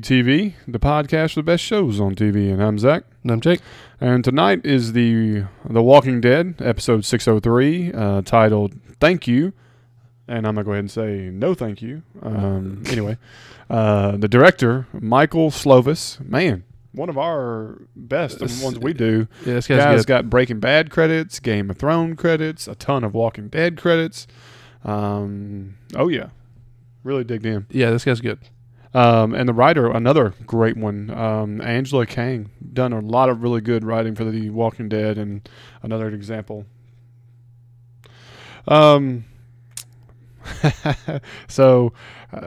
TV, the podcast for the best shows on TV. And I'm Zach. And I'm Jake. And tonight is the The Walking Dead, episode 603, uh, titled Thank You. And I'm going to go ahead and say no thank you. Um, anyway, uh, the director, Michael Slovis. Man, one of our best and ones we do. Yeah, this Guy's guy's good. got Breaking Bad credits, Game of Thrones credits, a ton of Walking Dead credits. Um, oh, yeah. Really digged him. Yeah, this guy's good. Um, and the writer, another great one, um, Angela Kang, done a lot of really good writing for The Walking Dead, and another example. Um, so uh,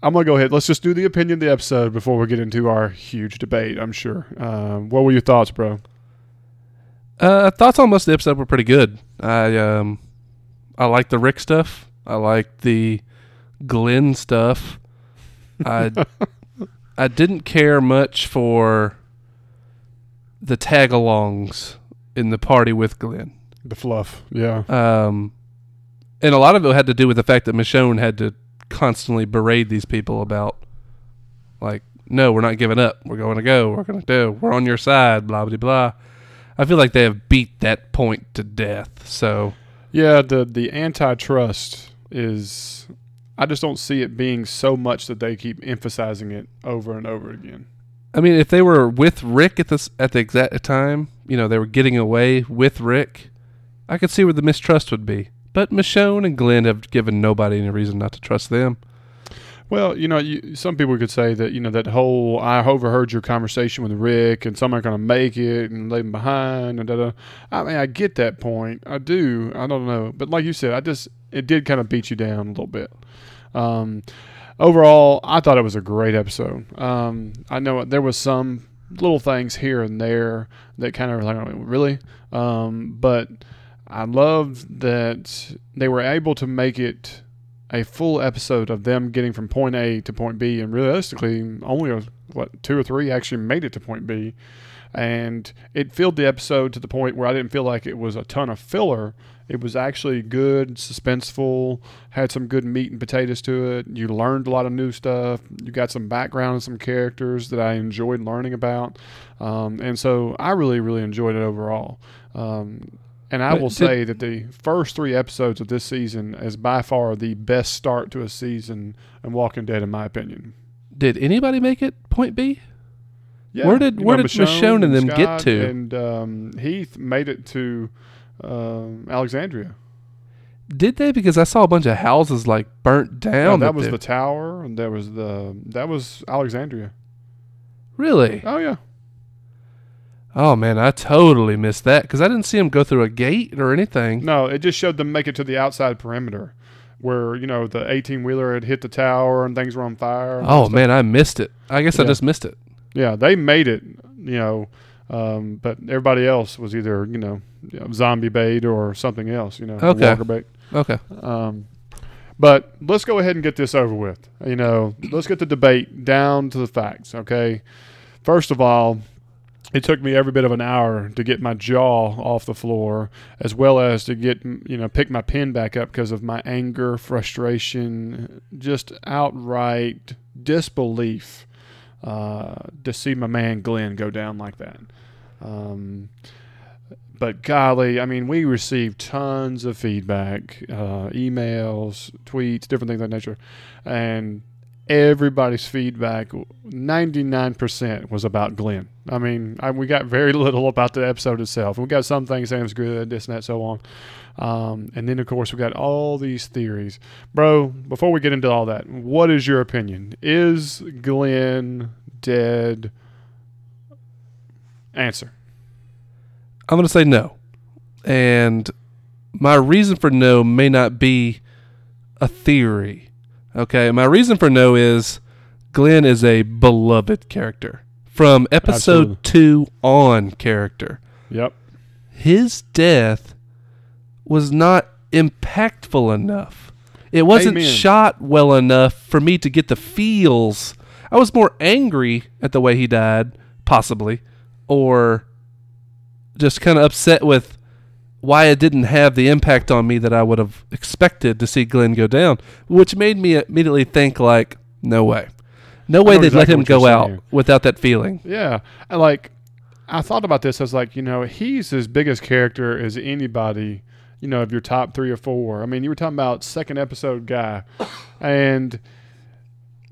I'm gonna go ahead. Let's just do the opinion of the episode before we get into our huge debate. I'm sure. Um, what were your thoughts, bro? Uh, thoughts on most of the episode were pretty good. I um, I like the Rick stuff. I like the Glenn stuff. I I didn't care much for the tag-alongs in the party with Glenn. The fluff, yeah. Um, and a lot of it had to do with the fact that Michonne had to constantly berate these people about, like, no, we're not giving up. We're going to go. We're going to do. We're on your side. Blah blah blah. I feel like they have beat that point to death. So Yeah, the the antitrust is. I just don't see it being so much that they keep emphasizing it over and over again. I mean, if they were with Rick at this at the exact time, you know, they were getting away with Rick, I could see where the mistrust would be. But Michonne and Glenn have given nobody any reason not to trust them. Well, you know, you, some people could say that you know that whole I overheard your conversation with Rick, and some are going to make it and leave him behind, and da da. I mean, I get that point. I do. I don't know, but like you said, I just it did kind of beat you down a little bit. Um, overall, I thought it was a great episode. Um, I know there was some little things here and there that kind of like really, um, but I loved that they were able to make it a full episode of them getting from point A to point B, and realistically, only what two or three actually made it to point B, and it filled the episode to the point where I didn't feel like it was a ton of filler. It was actually good, suspenseful, had some good meat and potatoes to it. You learned a lot of new stuff. You got some background and some characters that I enjoyed learning about, um, and so I really, really enjoyed it overall. Um, and I But will did- say that the first three episodes of this season is by far the best start to a season in Walking Dead, in my opinion. Did anybody make it point B? Yeah, Where did- you where did Michonne and them get to? And um, Heath made it to um, Alexandria. Did they? Because I saw a bunch of houses like burnt Yeah, down. that was they- the tower, and there was the that was Alexandria. really. Oh yeah, Oh man, I totally missed that because I didn't see him go through a gate or anything. no, it just showed them make it to the outside perimeter, where you know the eighteen wheeler had hit the tower and things were on fire. Oh man, I missed it. I guess I just missed it. Yeah, they made it, you know, um, but everybody else was either, you know, zombie bait or something else, you know, Okay. walker bait. Okay. Um, but let's go ahead and get this over with. You know, let's get the debate down to the facts, okay? First of all, it took me every bit of an hour to get my jaw off the floor, as well as to get, you know, pick my pen back up because of my anger, frustration, just outright disbelief uh, to see my man Glenn go down like that. Um, but golly, I mean, we received tons of feedback, uh, emails, tweets, different things of that nature, and everybody's feedback, ninety nine percent, was about Glenn. I mean, I, we got very little about the episode itself. We got some things saying it's good, this and that, so on. Um, and then, of course, we got all these theories. Bro, before we get into all that, what is your opinion? Is Glenn dead? Answer. I'm going to say no. And my reason for no may not be a theory. Okay. My reason for no is Glenn is a beloved character from episode Absolutely. two on character. Yep. His death was not impactful enough. It wasn't Amen. shot well enough for me to get the feels. I was more angry at the way he died, possibly, or just kind of upset with why it didn't have the impact on me that I would have expected to see Glenn go down, which made me immediately think like, no way. No way they'd let him go out saying. without that feeling. Yeah, and like I thought about this as like you know he's as big as character as anybody. You know, of your top three or four. I mean, you were talking about second episode guy, and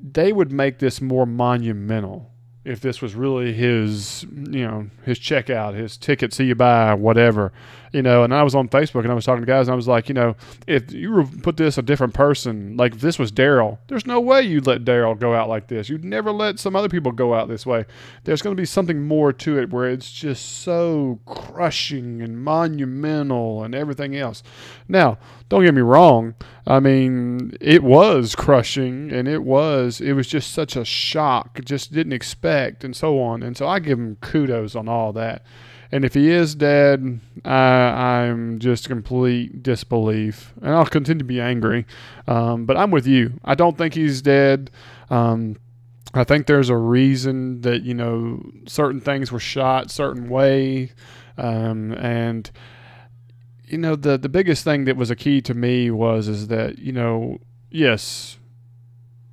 they would make this more monumental if this was really his, you know, his checkout, his ticket, see you buy, whatever, you know. And I was on Facebook and I was talking to guys and I was like, you know, if you put this a different person, like if this was Daryl, there's no way you'd let Daryl go out like this. You'd never let some other people go out this way. There's going to be something more to it where it's just so crushing and monumental and everything else. Now, don't get me wrong. I mean, it was crushing and it was it was just such a shock. Just didn't expect and so on. And so I give him kudos on all that. And if he is dead, I'm just complete disbelief, and I'll continue to be angry. Um, but I'm with you. I don't think he's dead. Um, I think there's a reason that you know certain things were shot certain way, um, and you know the the biggest thing that was a key to me was is that you know yes,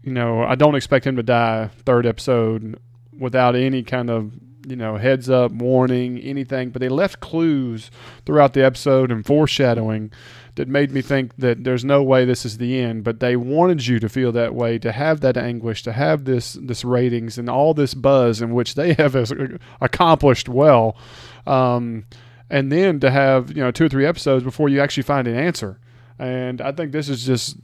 you know I don't expect him to die third episode without any kind of you know heads up warning anything, but they left clues throughout the episode and foreshadowing that made me think that there's no way this is the end but they wanted you to feel that way to have that anguish to have this this ratings and all this buzz in which they have accomplished well um, and then to have you know two or three episodes before you actually find an answer. And i think this is just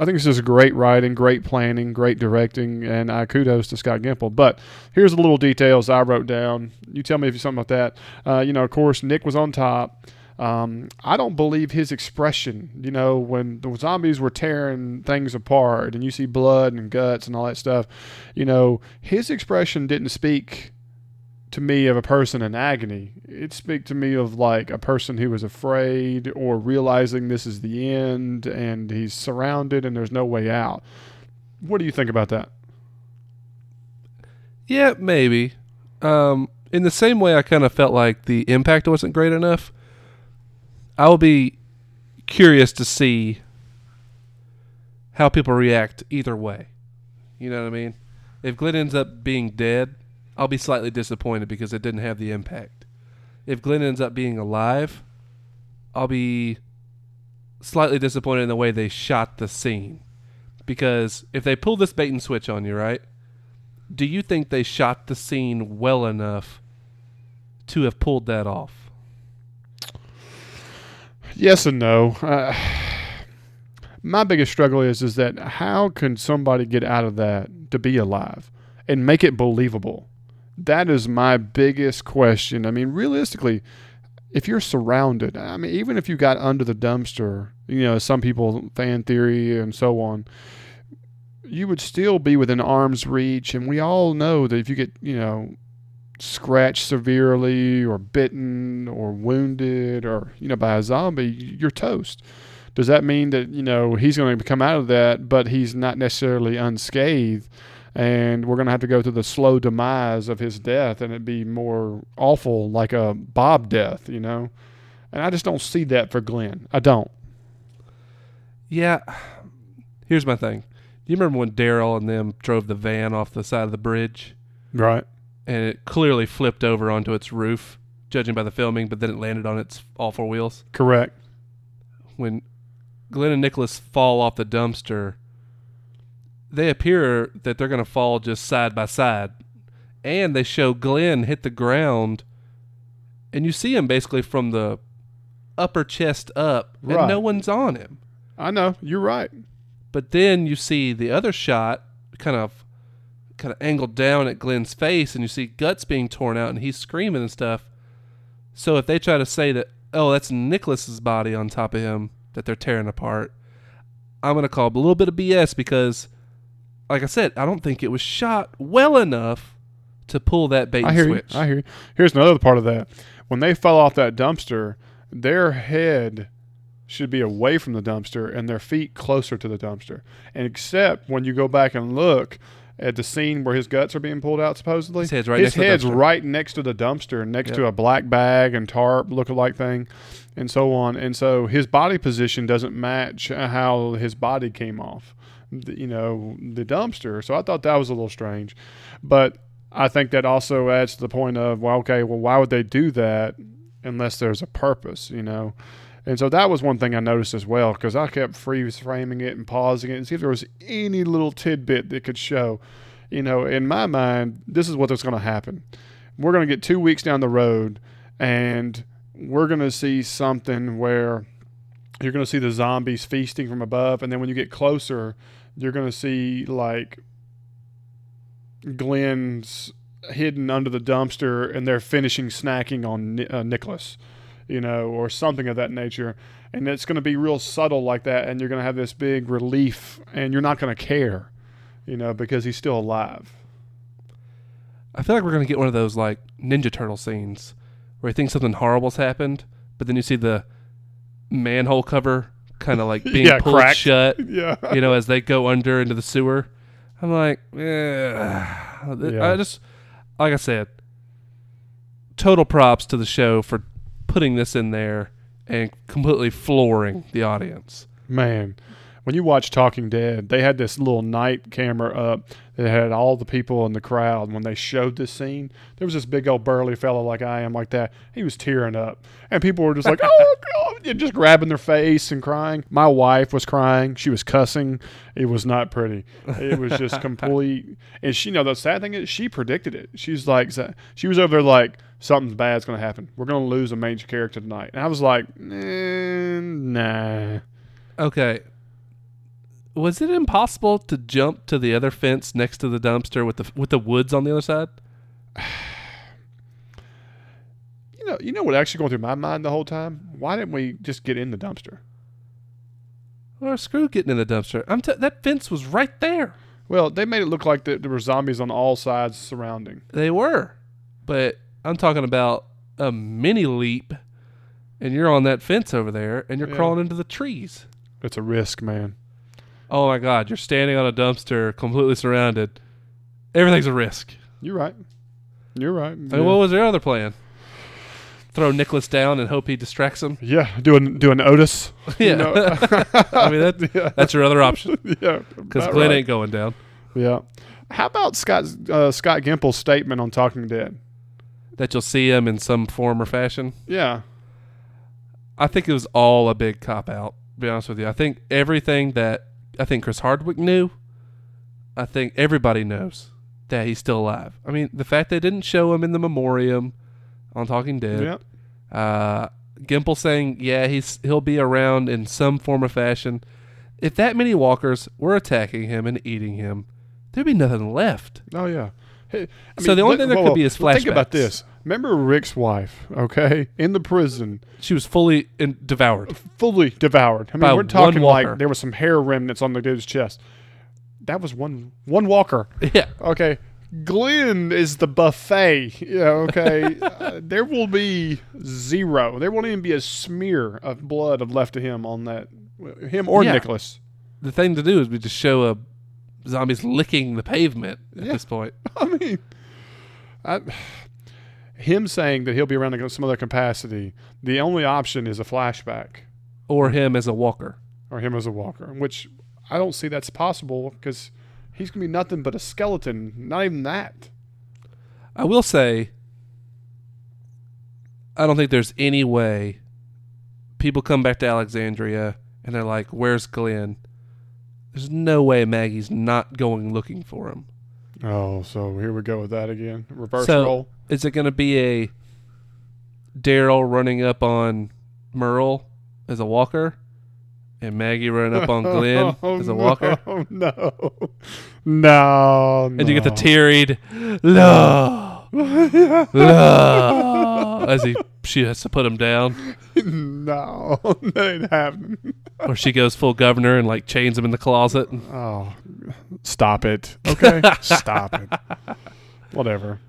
I think this is great writing, great planning, great directing, and uh, kudos to Scott Gimple. But here's the little details I wrote down. You tell me if you something about that. Uh, you know, of course, Nick was on top. Um, I don't believe his expression. You know, when the zombies were tearing things apart, and you see blood and guts and all that stuff. You know, his expression didn't speak to me of a person in agony. It speak to me of like a person who was afraid or realizing this is the end and he's surrounded and there's no way out. What do you think about that? Yeah, maybe. Um, in the same way, I kind of felt like the impact wasn't great enough. I will be curious to see how people react either way. You know what I mean? If Glenn ends up being dead, I'll be slightly disappointed because it didn't have the impact. If Glenn ends up being alive, I'll be slightly disappointed in the way they shot the scene. Because if they pull this bait and switch on you, right? do you think they shot the scene well enough to have pulled that off? Yes and no. Uh, my biggest struggle is is that how can somebody get out of that to be alive and make it believable? That is my biggest question. I mean, realistically, if you're surrounded, I mean, even if you got under the dumpster, you know, some people fan theory and so on, you would still be within arm's reach. And we all know that if you get, you know, scratched severely or bitten or wounded or, you know, by a zombie, you're toast. Does that mean that, you know, he's going to come out of that, but he's not necessarily unscathed? And we're going to have to go through the slow demise of his death and it'd be more awful, like a Bob death, you know? And I just don't see that for Glenn. I don't. Yeah. Here's my thing. You remember when Daryl and them drove the van off the side of the bridge Right. and it clearly flipped over onto its roof, judging by the filming, but then it landed on its all four wheels? Correct. When Glenn and Nicholas fall off the dumpster, they appear that they're going to fall just side by side. And they show Glenn hit the ground, and you see him basically from the upper chest up, Right. and no one's on him. I know. You're right. But then you see the other shot kind of kind of angled down at Glenn's face and you see guts being torn out and he's screaming and stuff. So if they try to say that oh that's Nicholas's body on top of him that they're tearing apart, I'm going to call a little bit of BS because like I said, I don't think it was shot well enough to pull that bait I hear switch. you. I hear you. Here's another part of that. When they fell off that dumpster, their head should be away from the dumpster and their feet closer to the dumpster. And except when you go back and look at the scene where his guts are being pulled out, supposedly, His head's right his next to the head's dumpster. right next to the dumpster, next Yep. to a black bag and tarp look-alike thing, and so on. And so his body position doesn't match how his body came off. The, you know, the dumpster. So I thought that was a little strange, but I think that also adds to the point of well, okay, well, why would they do that unless there's a purpose, you know? And so that was one thing I noticed as well because I kept freeze framing it and pausing it and see if there was any little tidbit that could show. You know, in my mind, this is what's going to happen. We're going to get two weeks down the road and we're going to see something where you're going to see the zombies feasting from above. And then when you get closer, you're going to see like Glenn's hidden under the dumpster and they're finishing snacking on uh, Nicholas, you know, or something of that nature. And it's going to be real subtle like that. And you're going to have this big relief and you're not going to care, you know, because he's still alive. I feel like we're gonna get one of those like Ninja Turtle scenes where you think something horrible's happened, but then you see the manhole cover kind of like being Yeah, pulled cracked. shut. Yeah. You know, as they go under into the sewer. I'm like, eh. Yeah. I just, like I said, total props to the show for putting this in there and completely flooring the audience. Man, when you watch Talking Dead, they had this little night camera up that had all the people in the crowd. When they showed this scene, there was this big old burly fellow like I am, like that. He was tearing up, and people were just like, "Oh God!" just grabbing their face and crying. My wife was crying. She was cussing. It was not pretty. It was just complete. And she, you know, the sad thing is, she predicted it. She's like, she was over there like. Something bad's going to happen. We're going to lose a major character tonight. And I was like, eh, nah. Okay. Was it impossible to jump to the other fence next to the dumpster with the with the woods on the other side? You know, you know what actually going through my mind the whole time? Why didn't we just get in the dumpster? Or screw getting in the dumpster. I'm t- that fence was right there. Well, they made it look like there were zombies on all sides surrounding. They were, but I'm talking about a mini leap, and you're on that fence over there, and you're Yeah. crawling into the trees. It's a risk, man. Oh my God! You're standing on a dumpster, completely surrounded. Everything's a risk. You're right. You're right. Mean, what was their other plan? Throw Nicholas down and hope he distracts him. yeah, doing doing Otis. yeah, know? I mean that, yeah, that's your other option yeah, because Glenn right. ain't going down. Yeah. How about Scott uh, Scott Gimple's statement on Talking Dead? That you'll see him in some form or fashion. Yeah. I think it was all a big cop out. Be honest with you, I think everything that I think Chris Hardwick knew, I think everybody knows that he's still alive. I mean, the fact they didn't show him in the memoriam on Talking Dead, Yeah. uh, Gimple saying, yeah, he's he'll be around in some form or fashion. If that many walkers were attacking him and eating him, there'd be nothing left. Oh yeah. Hey, I So the only thing that whoa, could be is Well, Think about this. Remember Rick's wife, okay, in the prison, She was fully in, devoured. fully devoured. I mean, By we're talking like there was some hair remnants on the dude's chest. That was one one walker. yeah. Okay. Glenn is the buffet. Yeah, okay. uh, there will be zero. There won't even be a smear of blood of left to him on that him or Yeah. Nicholas. The thing to do is we just show a zombies licking the pavement at Yeah. this point. I mean, I, him saying that he'll be around in some other capacity. The only option is a flashback Or him as a walker. or him as a walker, which I don't see that's possible because he's gonna be nothing but a skeleton. Not even that. I will say, I don't think there's any way people come back to Alexandria and they're like, "Where's Glenn?" There's no way Maggie's not going looking for him. Oh, so here we go with that again. Reverse So- roll. Is it going to be a Daryl running up on Merle as a walker, and Maggie running up on Glenn Oh, as a walker? No, no, no. And you get the no. tearied love, as he she has to put him down, no, that ain't happening. or she goes full governor and like chains him in the closet. And, Oh, stop it. Okay, stop it. Whatever.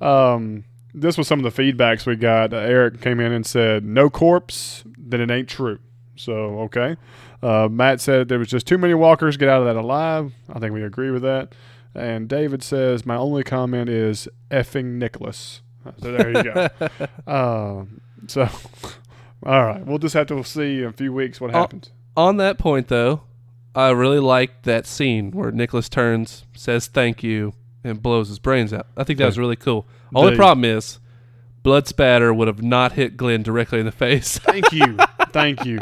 Um, this was some of the feedbacks we got. Uh, Eric came in and said, "No corpse, then it ain't true." So okay. Uh, Matt said there was just too many walkers. Get out of that alive. I think we agree with that. And David says, "My only comment is effing Nicholas." So there you go. um, so, all right, we'll just have to see in a few weeks what Oh, happens. on that point, though, I really liked that scene where Nicholas turns, says thank you, and blows his brains out. I think that was really cool. Only The- problem is, blood spatter would have not hit Glenn directly in the face. Thank you, thank you.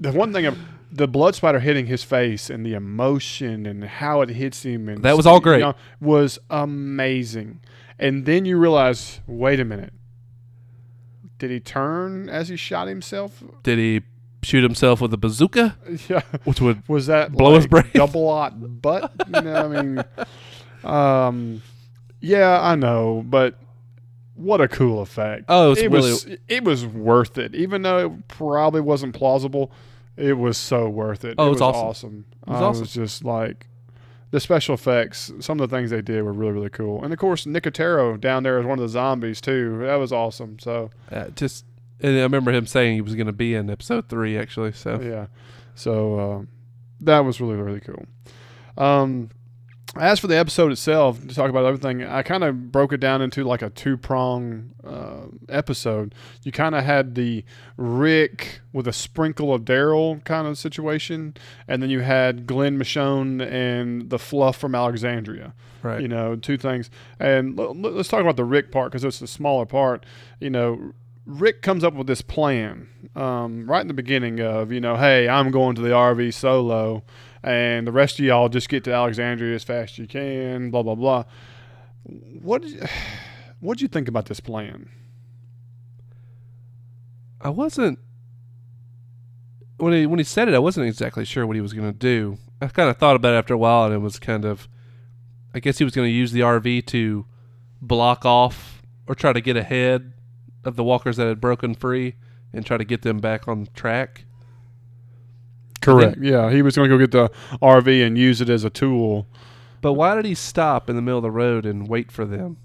The one thing, of, the blood spatter hitting his face and the emotion and how it hits him, and That was all great. you know, was amazing. And then you realize, wait a minute, did he turn as he shot himself? Did he shoot himself with a bazooka, Yeah. which would Was that Blow his brain? double aught buck? You know, I mean, um, yeah, I know, but what a cool effect! Oh, it was it really- was it was worth it, even though it probably wasn't plausible. It was so worth it. Oh, it was awesome. awesome. It was I awesome. was just like the special effects. Some of the things they did were really really cool, and of course Nicotero down there as one of the zombies too. That was awesome. So uh, just. And I remember him saying he was going to be in episode three, actually. So Yeah. So uh, that was really, really cool. Um, as for the episode itself, to talk about everything, I kind of broke it down into like a two prong uh, episode. You kind of had the Rick with a sprinkle of Daryl kind of situation, and then you had Glenn Michonne and the fluff from Alexandria. right, You know, two things. And l- let's talk about the Rick part because it's the smaller part. You know, Rick comes up with this plan um, right in the beginning of, you know, hey, I'm going to the RV solo, and the rest of y'all just get to Alexandria as fast as you can, blah, blah, blah. What you, what'd you think about this plan? I wasn't when he when he said it. I wasn't exactly sure what he was going to do. I kind of thought about it after a while, and it was kind of. I guess he was going to use the RV to block off or try to get ahead of the walkers that had broken free and try to get them back on track. Correct. Yeah, he was going to go get the RV and use it as a tool. But why did he stop in the middle of the road and wait for them?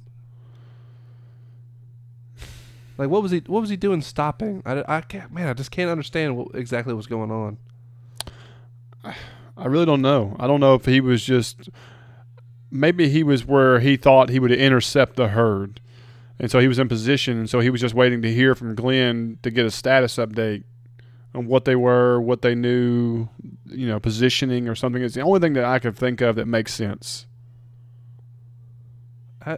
Like what was he what was he doing stopping? I, I can't man, I just can't understand what exactly was going on. I really don't know. I don't know if he was just maybe he was where he thought he would intercept the herd. And so he was in position and so he was just waiting to hear from Glenn to get a status update on what they were, what they knew, you know, positioning or something. It's the only thing that I could think of that makes sense. I,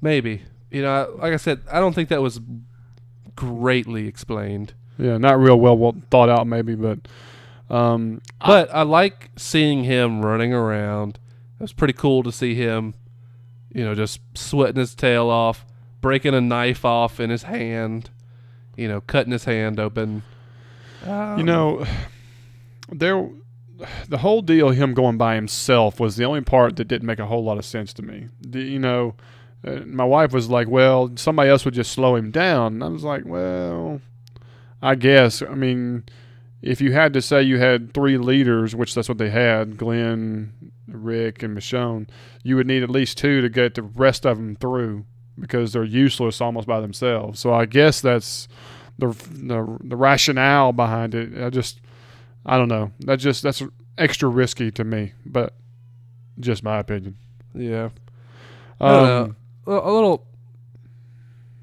maybe. You know, like I said, I don't think that was greatly explained. Yeah, not real well, well thought out maybe, but um But I like seeing him running around. It was pretty cool to see him, you know, just sweating his tail off, breaking a knife off in his hand, you know, cutting his hand open. Um, You know, there, the whole deal, him going by himself, was the only part that didn't make a whole lot of sense to me. The, you know, uh, my wife was like, "Well, somebody else would just slow him down." And I was like, "Well, I guess. I mean, if you had to say you had three leaders, which that's what they had, Glenn, Rick, and Michonne, you would need at least two to get the rest of them through because they're useless almost by themselves. So I guess that's the the, the rationale behind it. I just I don't know. That just that's extra risky to me, but just my opinion. yeah. I don't know. Um, a a little,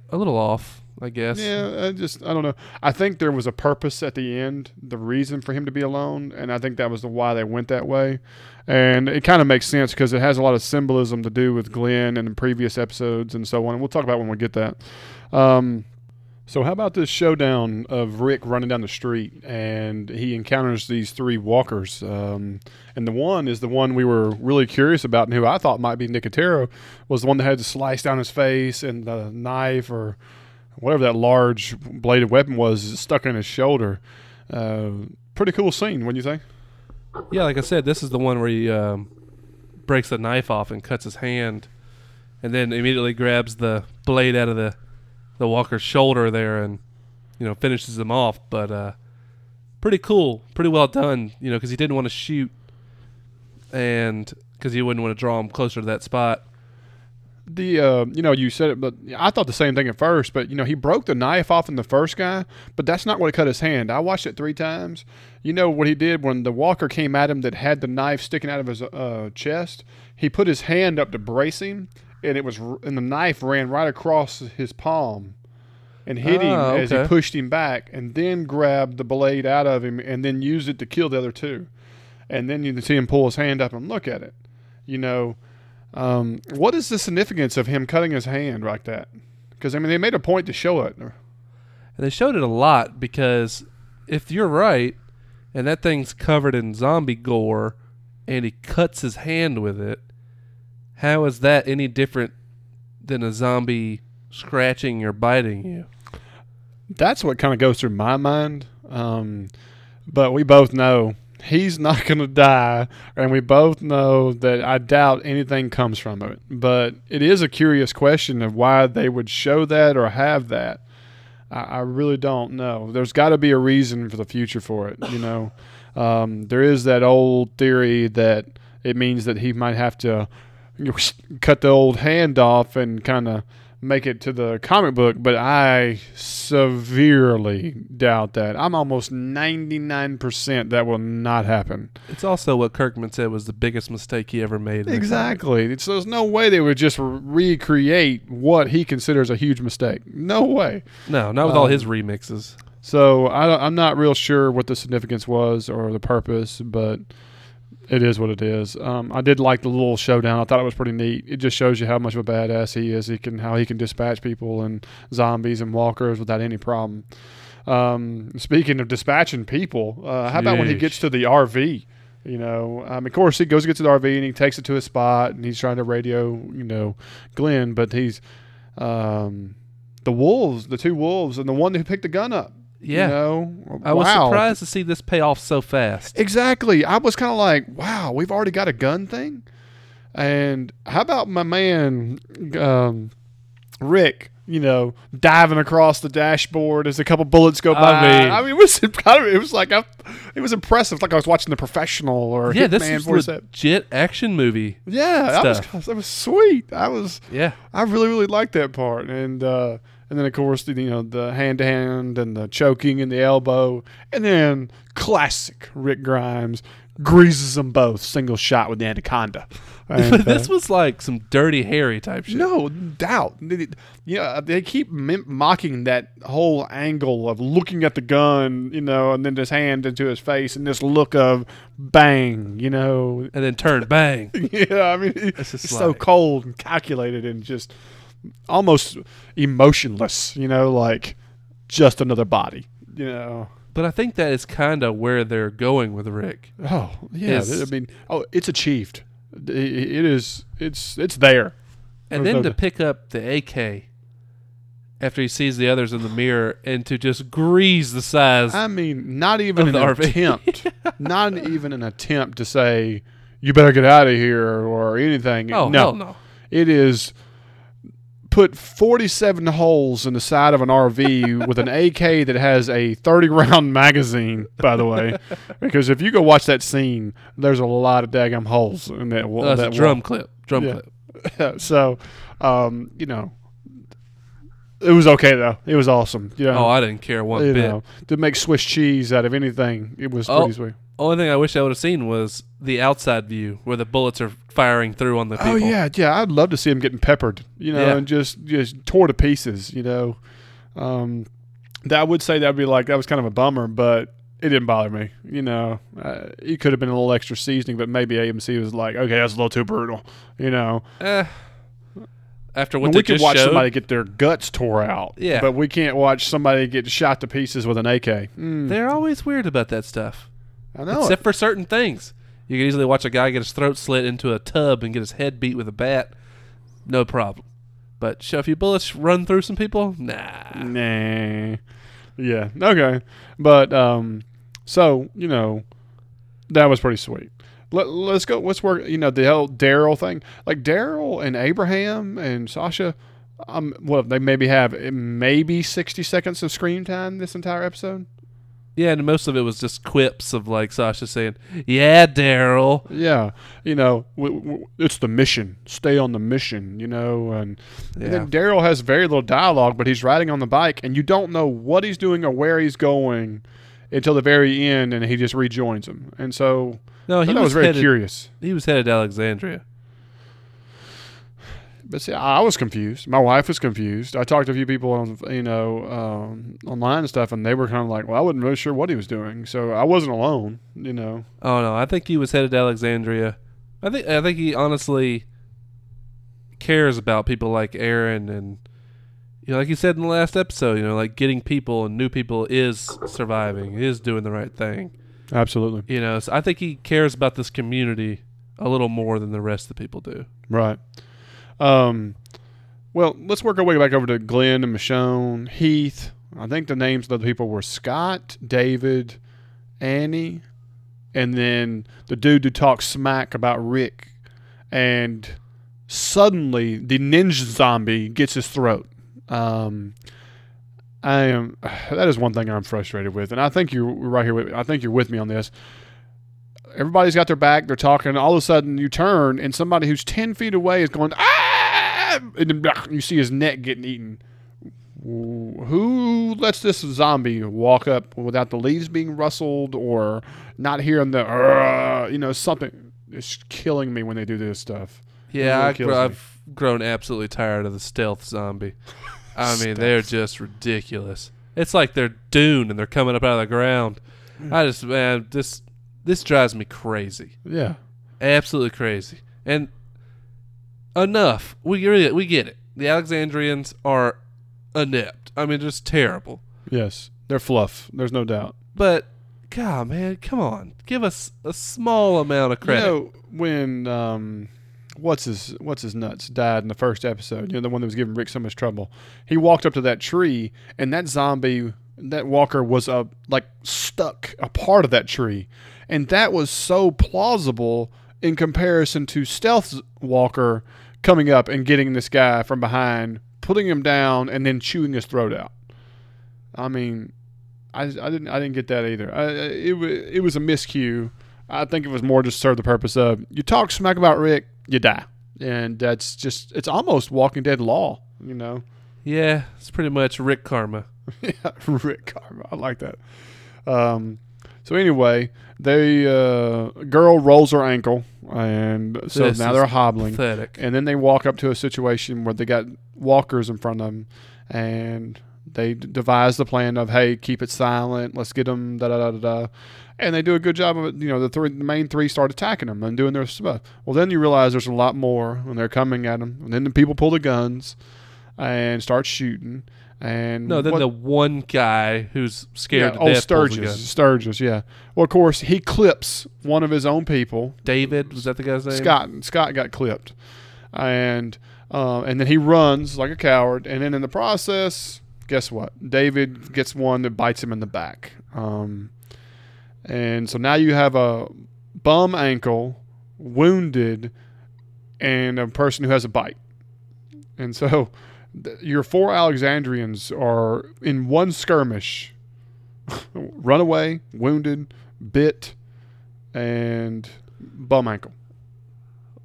a little off, I guess. yeah, I just I don't know. I think there was a purpose at the end, the reason for him to be alone, and I think that was the why they went that way. And it kind of makes sense because it has a lot of symbolism to do with Glenn and in previous episodes and so on. And we'll talk about when we get that. Um, so how about this showdown of Rick running down the street and he encounters these three walkers? Um, and the one is the one we were really curious about and who I thought might be Nicotero was the one that had the slice down his face and the knife or whatever that large bladed weapon was stuck in his shoulder. Uh, pretty cool scene, wouldn't you think? Yeah, like I said, this is the one where he um, breaks the knife off and cuts his hand, and then immediately grabs the blade out of the the walker's shoulder there, and you know finishes him off. But uh, pretty cool, pretty well done. You know, because he didn't want to shoot, and because he wouldn't want to draw him closer to that spot. The uh, you know you said it, but I thought the same thing at first. But you know he broke the knife off in the first guy, but that's not what it cut his hand. I watched it three times. You know what he did when the walker came at him that had the knife sticking out of his uh, chest. He put his hand up to brace him, and it was and the knife ran right across his palm, and hit him Ah, as he pushed him back, and then grabbed the blade out of him, and then used it to kill the other two. And then you can see him pull his hand up and look at it. You know, um, what is the significance of him cutting his hand like that? Because I mean, they made a point to show it. They showed it a lot because if you're right, and that thing's covered in zombie gore, and he cuts his hand with it, how is that any different than a zombie scratching or biting you? That's what kind of goes through my mind. Um, but we both know he's not going to die, and we both know that I doubt anything comes from it. But it is a curious question of why they would show that or have that. I, I really don't know. There's got to be a reason for the future for it. You know, um, there is that old theory that it means that he might have to cut the old hand off and kind of make it to the comic book, but I severely doubt that. I'm almost 99% that will not happen. It's also what Kirkman said was the biggest mistake he ever made. Exactly. It's, there's no way they would just recreate what he considers a huge mistake. No way. No, not with all Um, his remixes. So I, I'm not real sure what the significance was or the purpose, but it is what it is. Um, I did like the little showdown. I thought it was pretty neat. It just shows you how much of a badass he is. He can how he can dispatch people and zombies and walkers without any problem. Um, speaking of dispatching people, uh, how about when he gets to the RV? You know, um, of course he goes gets to the RV and he takes it to a spot and he's trying to radio, you know, Glenn, but he's um, the wolves, the two wolves, and the one who picked the gun up. Yeah. You know, I was surprised to see this pay off so fast. Exactly. I was kind of like, wow, we've already got a gun thing. And how about my man, um, Rick? You know, diving across the dashboard as a couple bullets go by. me. I mean, it was kind of, it was like, I, it was impressive. Like I was watching The Professional or yeah, this Hitman is 47. legit action movie. Yeah, that was, that was sweet. I was, Yeah. I really, really liked that part. And uh, and then of course the you know the hand to hand and the choking and the elbow, and then classic Rick Grimes greases them both single shot with the anaconda. And, But this uh, was like some dirty Harry type shit. no doubt. You know, they keep mocking that whole angle of looking at the gun, you know, and then his hand into his face and this look of bang, you know, And then turn bang. yeah, I mean, It's so cold and calculated and just almost emotionless, you know, like just another body, you know. But I think that is kind of where they're going with Rick. Oh, yeah. I mean, oh, it's achieved. It it is. It's it's there. And There's then no- to pick up the AK after he sees the others in the mirror and to just grease the size. I mean, not even an RV. attempt. not even an attempt to say you better get out of here or anything. oh, no, no. It is put 47 holes in the side of an RV with an AK that has a 30 round magazine, by the way. because if you go watch that scene, there's a lot of daggum holes in that, Oh, that a drum clip. Drum Yeah. clip. so, um, you know, it was okay, though. It was awesome. You know, Oh, I didn't care one you bit. know, to make Swiss cheese out of anything, it was Oh, pretty sweet. Only thing I wish I would have seen was the outside view where the bullets are firing through on the people. Oh yeah, yeah. I'd love to see him getting peppered, you know, Yeah. and just just tore to pieces, you know. Um, that I would say that would be like that was kind of a bummer, but it didn't bother me. You know, uh, it could have been a little extra seasoning, but maybe AMC was like, okay, that's a little too brutal, you know. Eh, after what we just watch showed, somebody get their guts tore out, Yeah. but we can't watch somebody get shot to pieces with an AK. Mm, they're always weird about that stuff. I know. Except it. for certain things. You can easily watch a guy get his throat slit into a tub and get his head beat with a bat. No problem. But shove a few bullets run through some people? Nah. Nah. Yeah. Okay. But um, so you know, that was pretty sweet. Let, let's go. Let's work. You know, the whole Daryl thing. Like Daryl and Abraham and Sasha. Um, well, they maybe have uh, maybe sixty seconds of screen time this entire episode. Yeah, and most of it was just quips of like Sasha saying, "Yeah, Daryl." Yeah, you know, w- w- it's the mission. Stay on the mission. You know, and, and then Daryl has very little dialogue, but he's riding on the bike, and you don't know what he's doing or where he's going until the very end, and he just rejoins him. And so No, he was, was very headed. curious. He was headed to Alexandria. But see, I was confused. My wife was confused. I talked to a few people on, you know, um, online and stuff, and they were kind of like, "Well, I wasn't really sure what he was doing." So I wasn't alone, you know. Oh no, I think he was headed to Alexandria. I think I think he honestly cares about people like Aaron and you know, like you said in the last episode, you know, like getting people and new people is surviving, is doing the right thing. Absolutely. You know, so I think he cares about this community a little more than the rest of the people do. Right. Um, well, let's work our way back over to Glenn and Michonne, Heath. I think the names of the people were Scott, David, Annie, and then the dude who talks smack about Rick. And suddenly, the ninja zombie gets his throat. Um, I am. That is one thing I'm frustrated with, and I think you're right here. With, I think you're with me on this. Everybody's got their back. They're talking. All of a sudden, you turn, and somebody who's ten feet away is going ah, and then you see his neck getting eaten. Who lets this zombie walk up without the leaves being rustled or not hearing the, uh, you know, something? It's killing me when they do this stuff. Yeah, really I, kills me. I've grown absolutely tired of the stealth zombie. I mean, they're just ridiculous. It's like they're Dune and they're coming up out of the ground. I just man, this this drives me crazy, Yeah. absolutely crazy. And enough, we really, we get it. The Alexandrians are inept. I mean, just terrible. Yes. They're fluff. There's no doubt. But God, man, come on, give us a small amount of credit. You know, when um, what's his what's his nuts died in the first episode. You know, the one that was giving Rick so much trouble. He walked up to that tree, and that zombie, that walker, was uh, like stuck a part of that tree, and that was so plausible in comparison to Stealth Walker coming up and getting this guy from behind, putting him down, and then chewing his throat out. I mean, I, I didn't I didn't get that either. I, it it was a miscue. I think it was more just serve the purpose of you talk smack about Rick, you die, and that's just it's almost Walking Dead law, you know. yeah, it's pretty much Rick karma. yeah, Rick Karma, I like that. Um, so anyway, they uh, girl rolls her ankle, and so This now is they're hobbling. Pathetic. And then they walk up to a situation where they got walkers in front of them, and they d- devise the plan of, hey, keep it silent. Let's get them, da da da da da. And they do a good job of it. You know, the, three, the main three start attacking them and doing their stuff. Well, then you realize there's a lot more when they're coming at them. And then the people pull the guns and start shooting. And No, then what- the one guy who's scared yeah, to oh, death Sturgis. Sturgis, yeah. Well, of course, he clips one of his own people, David was that the guy's name? Scott Scott got clipped, and uh, and then he runs like a coward, and then in the process, guess what? David gets one that bites him in the back, um, and so now you have a bum ankle, wounded, and a person who has a bite, and so your four Alexandrians are in one skirmish, runaway, wounded, bit, and bum ankle.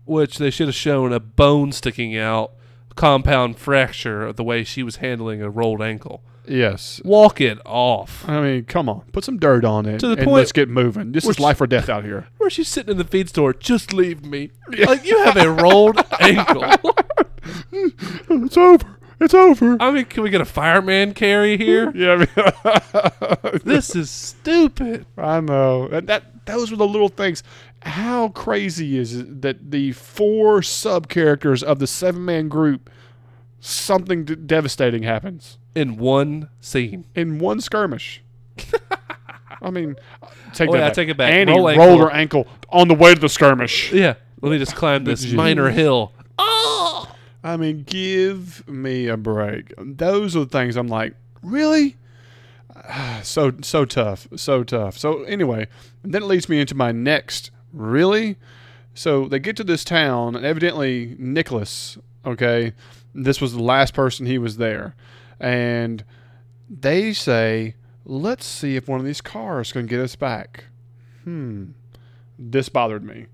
Which they should have shown a bone sticking out, compound fracture of the way she was handling a rolled ankle. Yes. Walk it off. I mean, come on. Put some dirt on it To the and point- let's get moving. This is life or death out here. Where she's sitting in the feed store, just leave me. Like you have a rolled ankle. it's over. It's over. I mean, can we get a fireman carry here? Yeah, I mean, This is stupid. I know. And that those were the little things. How crazy is it that the four sub characters of the seven man group, something d- devastating happens In one scene. in one skirmish? I mean, take Oh, that yeah, back. take it back. Annie Roll rolled ankle. her ankle on the way to the skirmish. Yeah. Let me just climb this minor hill. Oh! I mean, give me a break. Those are the things I'm like, really? So so tough, so tough. So anyway, and then it leads me into my next really. So they get to this town, and evidently Nicholas, okay, this was the last person he was there, and they say, let's see if one of these cars can get us back. Hmm, this bothered me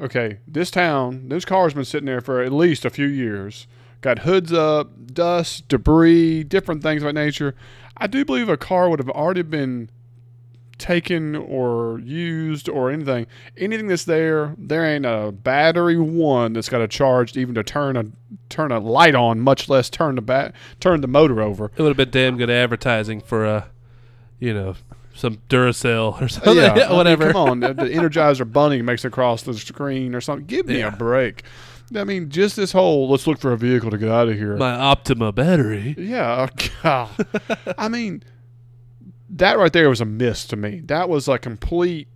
okay, this town, those cars been sitting there for at least a few years. Got hoods up, dust, debris, different things of that nature. I do believe a car would have already been taken or used or anything. Anything that's there, there ain't a battery one that's got a charge even to turn a turn a light on, much less turn the bat turn the motor over. It would have been damn good advertising for a, you know, some Duracell or something. yeah, I mean, whatever. come on, the, the Energizer Bunny makes it across the screen or something. Give me Yeah. a break. I mean, just this whole let's look for a vehicle to get out of here. My Optima battery. Yeah, oh, God. I mean, that right there was a miss to me. That was a complete,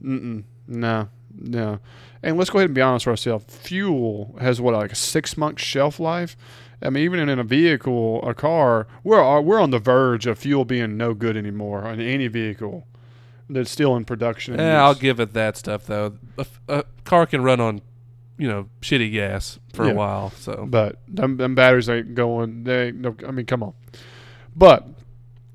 no, no. And let's go ahead and be honest with ourselves. Fuel has what like a six month shelf life. I mean, even in a vehicle, a car, we're we're on the verge of fuel being no good anymore on any vehicle that's still in production. Yeah, I'll give it that stuff though. A car can run on, you know, shitty gas for Yeah. a while. So But them, them batteries ain't going. They ain't no. I mean, come on. But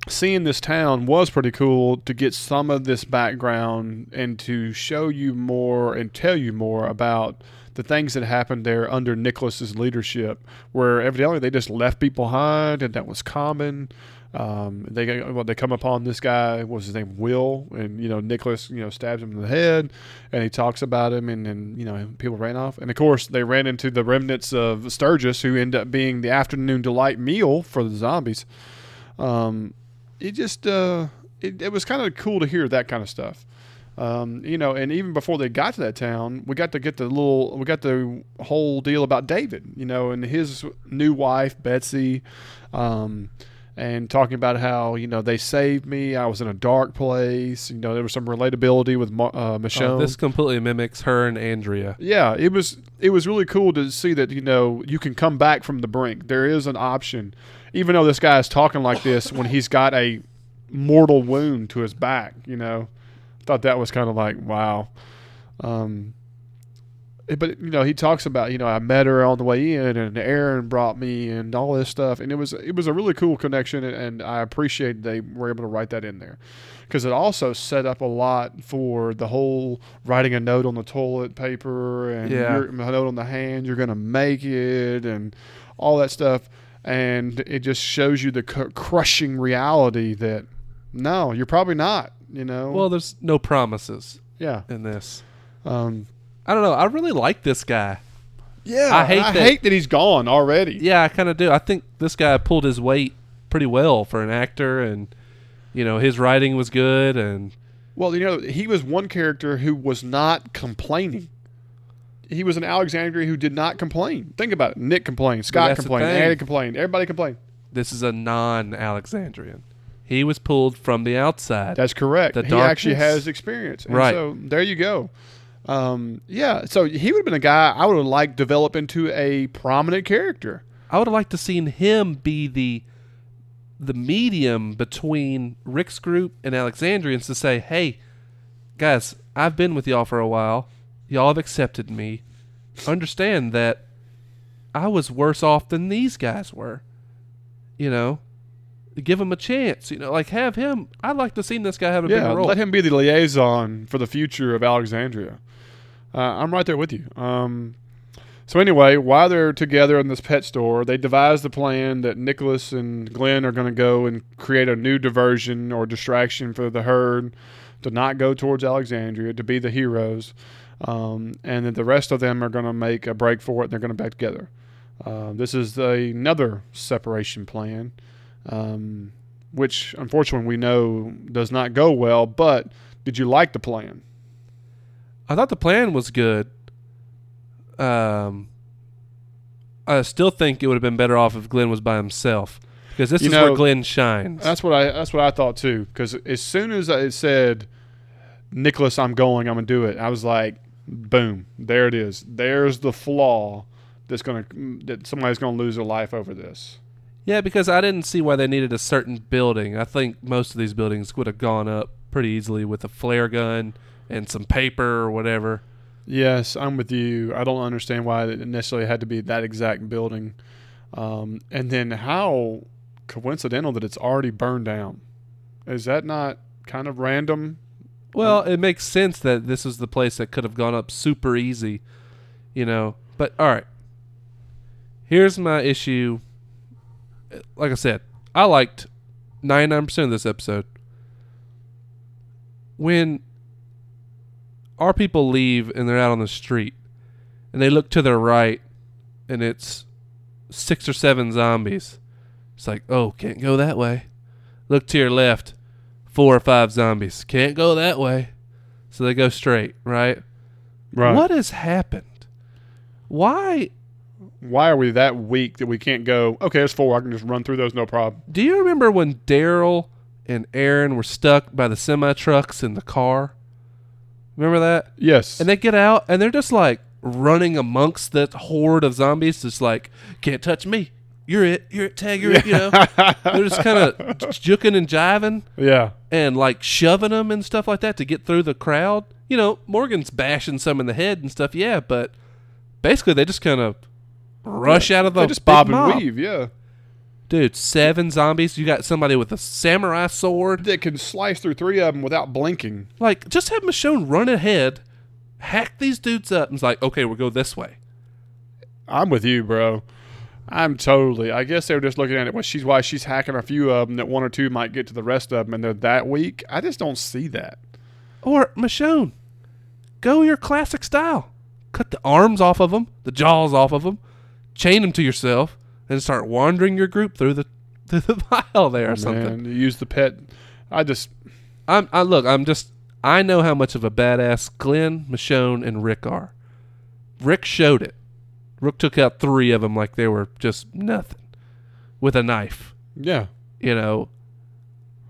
seeing this town was pretty cool to get some of this background and to show you more and tell you more about the things that happened there under Nicholas's leadership, where evidently they just left people behind and that was common. Um, they well, they come upon this guy. What's his name? Will, and you know Nicholas, you know, stabs him in the head, and he talks about him, and and you know people ran off, and of course they ran into the remnants of Sturgis, who end up being the afternoon delight meal for the zombies. Um, it just uh, it, it was kind of cool to hear that kind of stuff. Um, you know, and even before they got to that town, we got to get the little, we got the whole deal about David, you know, and his new wife Betsy, um, and talking about how you know they saved me. I was in a dark place. You know, there was some relatability with uh, Michonne. Oh, this completely mimics her and Andrea. Yeah, it was it was really cool to see that you know you can come back from the brink. There is an option, even though this guy is talking like this when he's got a mortal wound to his back. You know, thought that was kind of like wow. Um, eh, but you know, he talks about you know I met her on the way in, and Aaron brought me, and all this stuff, and it was it was a really cool connection, and, and I appreciate they were able to write that in there because it also set up a lot for the whole writing a note on the toilet paper and Yeah. your, a note on the hand, you're gonna make it, and all that stuff, and it just shows you the cu- crushing reality that no, you're probably not. You know, Well, there's no promises yeah, in this. um, I don't know. I really like this guy. yeah. I hate I that- hate that he's gone already. Yeah, I kind of do. I think this guy pulled his weight pretty well for an actor, and you know his writing was good, and Well, you know, he was one character who was not complaining. He was an Alexandria who did not complain. Think about it. Nick complained. Scott complained. Andy complained. Everybody complained. this is a non-Alexandrian. He was pulled from the outside. That's correct. The he actually has experience. And Right. So there you go. Um, yeah. So he would have been a guy I would have liked develop into a prominent character. I would have liked to seen him be the the medium between Rick's group and Alexandrians to say, "Hey, guys, I've been with y'all for a while. Y'all have accepted me. Understand that I was worse off than these guys were. You know, give him a chance. You know, like have him. I'd like to see this guy have a Yeah. bigger role. Let him be the liaison for the future of Alexandria. Uh, I'm right there with you. Um, so anyway, while they're together in this pet store, they devise the plan that Nicholas and Glenn are going to go and create a new diversion or distraction for the herd to not go towards Alexandria to be the heroes, um, and that the rest of them are going to make a break for it and they're going to back together. Uh, this is another separation plan, um, which unfortunately we know does not go well. But did you like the plan? I thought the plan was good. Um, I still think it would have been better off if Glenn was by himself because this You is know, where Glenn shines. That's what I. That's what I thought too. Because as soon as it said, "Nicholas, I'm going. I'm gonna do it," I was like, "Boom! There it is. There's the flaw that's gonna that somebody's gonna lose their life over this." Yeah, because I didn't see why they needed a certain building. I think most of these buildings would have gone up pretty easily with a flare gun and some paper or whatever. Yes, I'm with you. I don't understand why it necessarily had to be that exact building, um, and then how coincidental that it's already burned down. Is that not kind of random? Well, it makes sense that this is the place that could have gone up super easy, you know. But all right, here's my issue. Like I said, I liked 99% of this episode. when our people leave and they're out on the street and they look to their right and it's six or seven zombies. It's like, oh, can't go that way. Look to your left, four or five zombies. Can't go that way. So they go straight, right? Right. What has happened? Why Why are we that weak that we can't go? Okay, there's four. I can just run through those, no problem. do you remember when Daryl and Aaron were stuck by the semi trucks in the car? Remember that? Yes. And they get out and they're just like running amongst that horde of zombies, just like, can't touch me. You're it. You're it, tag. You're it. You know, they're just kind of juking and jiving yeah. and like shoving them and stuff like that to get through the crowd. You know, Morgan's bashing some in the head and stuff. Yeah, but basically they just kind of rush out of the They just bob and mob. weave. Yeah. Dude, seven zombies. You got somebody with a samurai sword. That can slice through three of them without blinking. Like, just have Michonne run ahead, hack these dudes up, and it's like, okay, we'll go this way. I'm with you, bro. I'm totally. I guess they were just looking at it. Well, she's why she's hacking a few of them that one or two might get to the rest of them, and they're that weak. I just don't see that. Or Michonne, go your classic style. Cut the arms off of them, the jaws off of them, chain them to yourself, and start wandering your group through the through the pile there or something. Man, use the pet. I just I'm I look, I'm just I know how much of a badass Glenn, Michonne, and Rick are. Rick showed it. Rick took out three of them like they were just nothing with a knife. yeah. You know,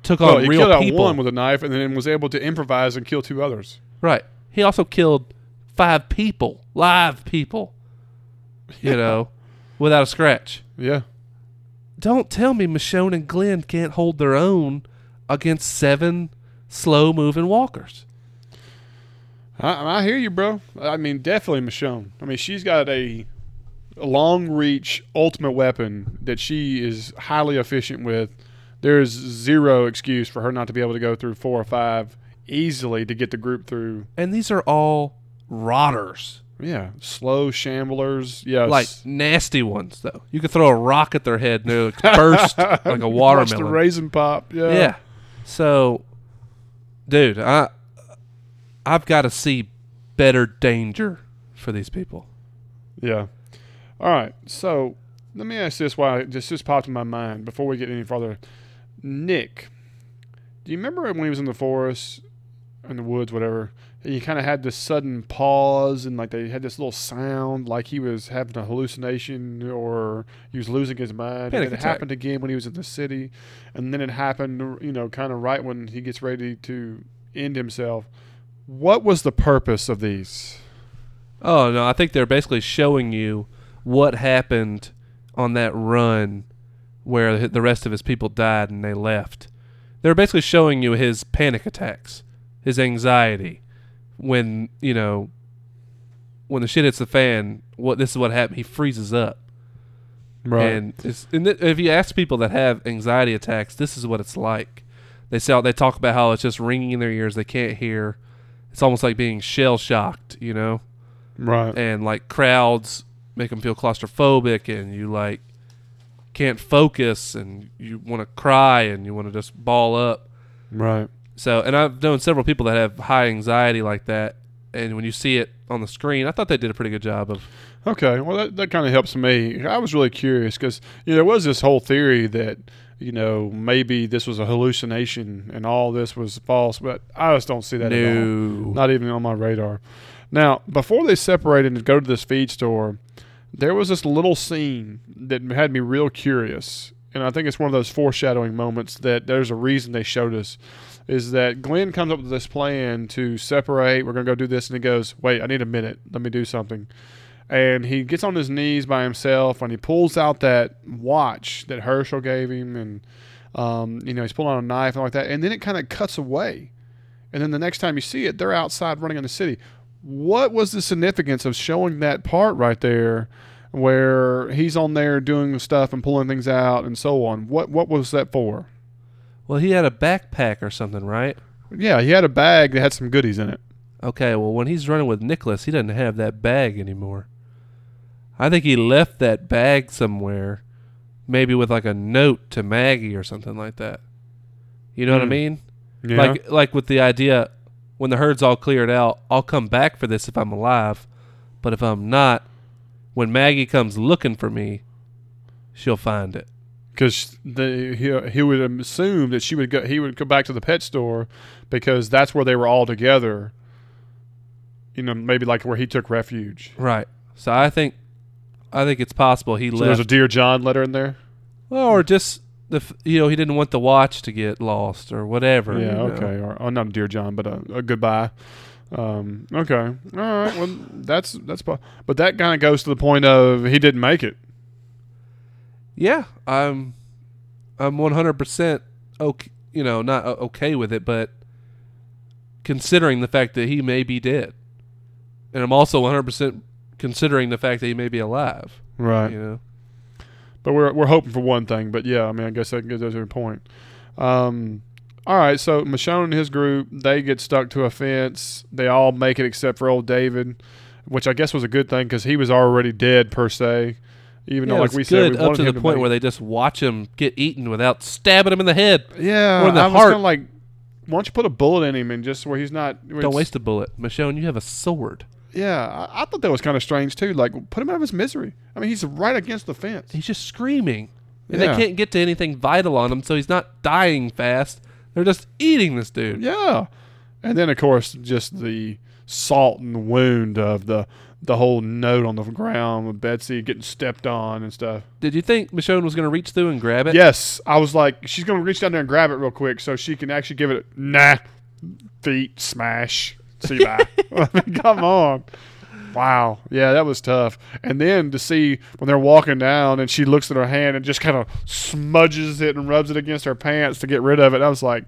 took Well, on he real killed out people. one with a knife, and then was able to improvise and kill two others. right. He also killed five people, live people. You know, without a scratch. Yeah. Don't tell me Michonne and Glenn can't hold their own against seven slow moving walkers. I, I hear you, bro. I mean, definitely Michonne. I mean, she's got a long reach ultimate weapon that she is highly efficient with. There is zero excuse for her not to be able to go through four or five easily to get the group through. And these are all rotters. Yeah, slow shamblers. Yes, Like nasty ones though. You could throw a rock at their head and they'll burst like a watermelon. raisin pop. Yeah, Yeah. So dude, I I've got to see better danger for these people. Yeah. All right. So let me ask this why this just popped in my mind before we get any further. Nick, do you remember when he was in the forest, in the woods, whatever? He kind of had this sudden pause and like they had this little sound like he was having a hallucination or he was losing his mind. Panic and it attack. happened again when he was in the city. And then it happened, you know, kind of right when he gets ready to end himself. What was the purpose of these? Oh no, I think they're basically showing you what happened on that run where the rest of his people died and they left. They're basically showing you his panic attacks, his anxiety when, you know, when the shit hits the fan, what this is what happened, he freezes up. And it's and th- if you ask people that have anxiety attacks, this is what it's like. They say they talk about how it's just ringing in their ears, they can't hear. It's almost like being shell shocked, you know? right. and like crowds make them feel claustrophobic and you like can't focus and you want to cry and you want to just ball up Right. so and i've known several people that have high anxiety like that and when you see it on the screen i thought they did a pretty good job of Okay, well that, that kind of helps me. I was really curious because you know there was this whole theory that you know maybe this was a hallucination and all this was false, but I just don't see that at all. no Not even on my radar. Now, before they separated and go to this feed store, there was this little scene that had me real curious, and I think it's one of those foreshadowing moments that there's a reason they showed us. Is that Glenn comes up with this plan to separate? We're gonna go do this, and he goes, "Wait, I need a minute. Let me do something." and he gets on his knees by himself and he pulls out that watch that Hershel gave him and um, you know he's pulling out a knife and like that and then it kind of cuts away and then the next time you see it they're outside running in the city what was the significance of showing that part right there where he's on there doing stuff and pulling things out and so on? What what was that for? Well he had a backpack or something right? Yeah he had a bag that had some goodies in it. Okay well when he's running with nicholas he doesn't have that bag anymore. I think he left that bag somewhere maybe with like a note to maggie or something like that. You know what i Hmm. mean? Yeah. Like like with the idea when the herd's all cleared out, I'll come back for this if I'm alive. But if I'm not, when Maggie comes looking for me, she'll find it. because he he would assume that she would go he would go back to the pet store because that's where they were all together. You know, maybe like where he took refuge. Right. So I think I think it's possible he So there's a dear John letter in there. well, or just the you know, he didn't want the watch to get lost or whatever. Yeah, you know. okay. Or oh, not a dear John, but a, a goodbye. Um, okay, all right. Well, that's that's. But that kind of goes to the point of he didn't make it. Yeah, I'm I'm 100% okay, you know, not okay with it, but considering the fact that he may be dead. And I'm also 100% considering the fact that he may be alive, Right. you know. But we're we're hoping for one thing. But yeah, I mean, I guess that goes to your point. Um, all right. So Michonne and his group they get stuck to a fence. They all make it except for old David, which I guess was a good thing because he was already dead per se. Even Yeah, though, like we said, we up to the him point make- where they just watch him get eaten without stabbing him in the head. yeah, or in the I heart. kind of like, why don't you put a bullet in him and just where he's not? Don't waste a bullet. Michonne, you have a sword. Yeah, I, I thought that was kind of strange too. Like, put him out of his misery. I mean, he's right against the fence. He's just screaming. And Yeah. they can't get to anything vital on him, so he's not dying fast. They're just eating this dude. Yeah, and then of course just the salt and wound of the the whole note on the ground with Betsy getting stepped on and stuff. Did you think Michonne was going to reach through and grab it? Yes, I was like, she's gonna reach down there and grab it real quick so she can actually give it. A, nah, feet smash. See you bye. I mean, come on. Wow. Yeah, that was tough. And then to see when they're walking down and she looks at her hand and just kind of smudges it and rubs it against her pants to get rid of it. I was like,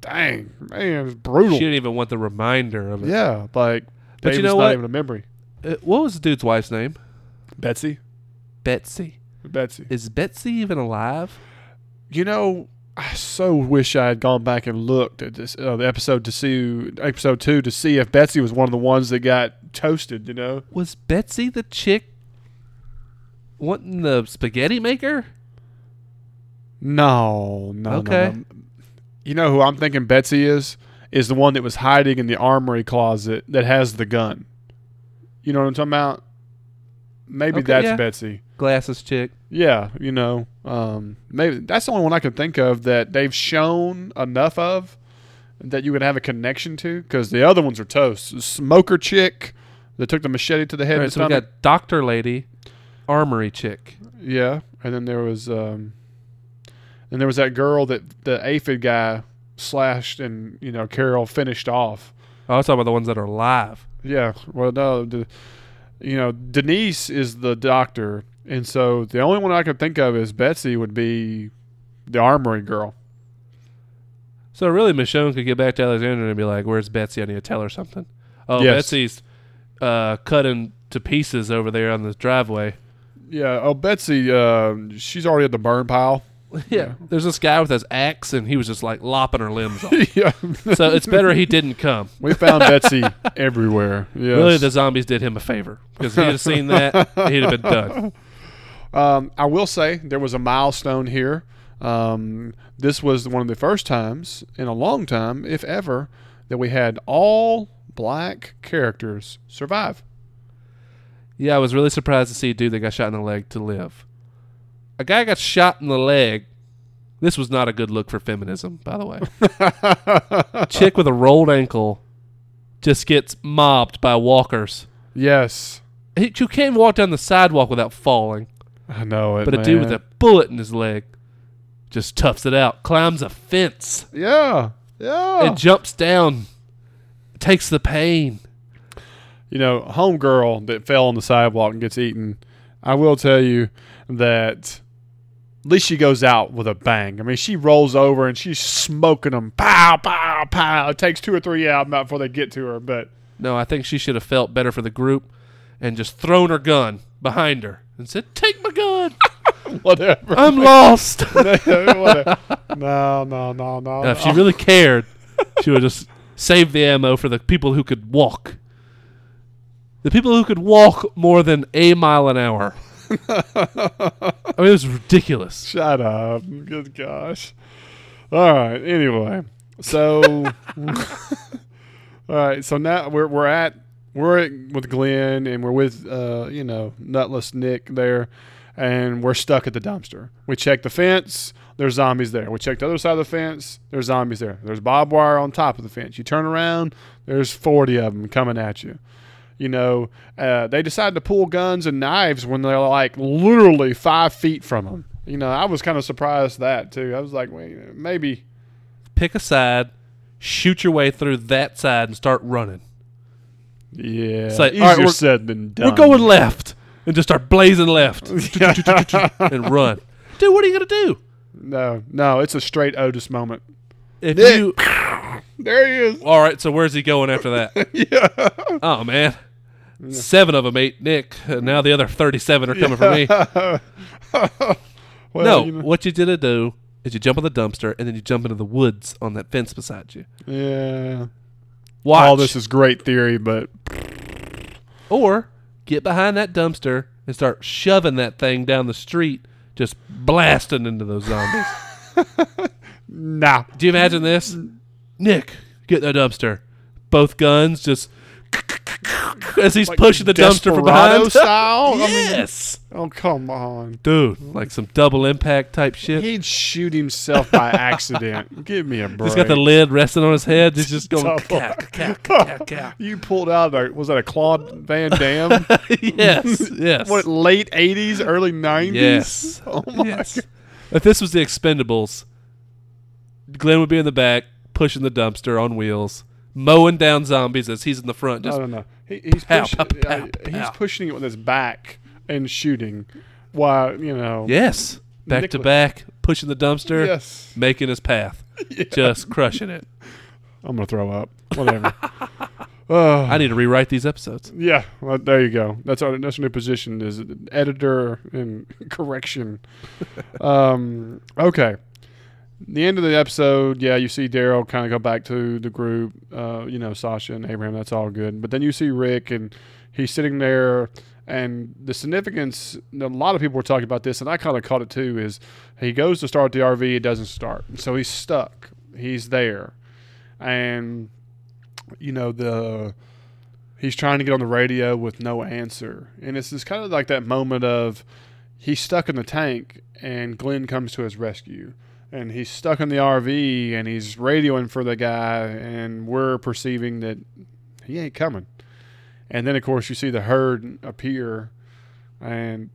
dang, man, it's brutal. She didn't even want the reminder of it. Yeah, like But you know not what? even a memory. Uh, what was the dude's wife's name? Betsy, Betsy. Betsy. Is Betsy even alive? You know, I so wish I had gone back and looked at this uh, the episode to see episode two to see if Betsy was one of the ones that got toasted. You know, Was Betsy the chick wanting the spaghetti maker? no, no, no, Okay. no. You know who I'm thinking Betsy is? Is the one that was hiding in the armory closet that has the gun. You know what I'm talking about? Maybe Okay, that's yeah. Betsy. Glasses chick. Yeah, you know, um, maybe that's the only one I can think of that they've shown enough of that you would have a connection to. Because the other ones are toast. Smoker chick that took the machete to the head. Right, and so we got Doctor Lady, Armory chick. yeah, and then there was, um, and there was that girl that the aphid guy slashed, and you know Carol finished off. I was talking about the ones that are alive. Yeah, well, no, the, you know Denise is the doctor, and so the only one I could think of is Betsy would be the armory girl. So really, Michonne could get back to Alexandria and be like, "Where's Betsy? I need to tell her something." Oh, Yes. Betsy's uh, cutting to pieces over there on the driveway. Yeah. Oh, Betsy. Uh, she's already at the burn pile. yeah, there's this guy with his axe, and he was just like lopping her limbs off. yeah. so it's better he didn't come. we found Betsy everywhere. Yes. Really, the zombies did him a favor because he'd have seen that, he'd have been done. Um, I will say there was a milestone here. Um, this was one of the first times in a long time, if ever, that we had all black characters survive. Yeah, I was really surprised to see a dude that got shot in the leg to live. A guy got shot in the leg. This was not a good look for feminism, by the way. Chick with a rolled ankle just gets mobbed by walkers. yes. He, you can't walk down the sidewalk without falling. I know it. But a dude with a bullet in his leg just toughs it out, climbs a fence, Yeah. Yeah. and jumps down, takes the pain. you know, homegirl that fell on the sidewalk and gets eaten, I will tell you that at least she goes out with a bang. I mean, she rolls over and she's smoking them. Pow, pow, pow. It takes two or three out before they get to her. But No, I think she should have felt better for the group and just thrown her gun behind her and said, "Take my gun. whatever. I'm lost." No, no, no, no. Now, no. if she really cared, she would just save the ammo for the people who could walk. The people who could walk more than a mile an hour. I mean, it was ridiculous. Shut up. Good gosh. All right. Anyway, So, all right. So now we're we're at we're with Glenn and we're with uh, you know nutless Nick there, and we're stuck at the dumpster. We check the fence. There's zombies there. We check the other side of the fence. There's zombies there. There's barbed wire on top of the fence. You turn around. There's 40 of them coming at you. You know, uh, they decide to pull guns and knives when they're like literally five feet from them. You know, I was kind of surprised that too. I was like, wait, maybe. Pick a side, shoot your way through that side, and start running. Yeah, It's like, easier all right, we're- said than done. We're going left, and just start blazing left and run. Dude, what are you gonna do? No, no, it's a straight Otis moment. If Nick. you There he is. all right, so where's he going after that? yeah. Oh man, seven of them ate Nick. and Now the other thirty-seven are coming for me. well, no, you know- what you did to do is you jump on the dumpster and then you jump into the woods on that fence beside you. yeah. Watch, All this is great theory, but or get behind that dumpster and start shoving that thing down the street, just blasting into those zombies. nah. Do you imagine this? Nick, get in the dumpster. Both guns just as he's Like pushing the dumpster from behind. style. I mean, yes, oh come on. dude, like some double impact type shit. He'd shoot himself by accident. Give me a break. He's got the lid resting on his head. He's just going. Double- "Caw, caw, caw, caw." You pulled out a was that a Claude Van Damme? yes, yes, what late eighties, early nineties? yes, Oh my yes. If this was the Expendables, Glenn would be in the back pushing the dumpster on wheels, mowing down zombies as he's in the front. Just no, no, no. He, he's Pow, pushing. pow, pow, uh, he's pushing it with his back and shooting, while you know. yes, back to back, pushing the dumpster, Yes. making his path, just crushing it. I'm gonna throw up. Whatever. Uh, I need to rewrite these episodes. yeah. Well, there you go. That's our that's our new position is editor and correction. um. Okay. The end of the episode, yeah, you see Daryl kind of go back to the group, uh, you know, Sasha and Abraham, that's all good. But then you see Rick, and he's sitting there, and the significance, a lot of people were talking about this, and I kind of caught it too, is he goes to start the RV, it doesn't start. So he's stuck. He's there. And, you know, the. He's trying to get on the radio with no answer. And it's just kind of like that moment of he's stuck in the tank, and Glenn comes to his rescue and he's stuck in the RV and he's radioing for the guy, and we're perceiving that he ain't coming. And then, of course, you see the herd appear, and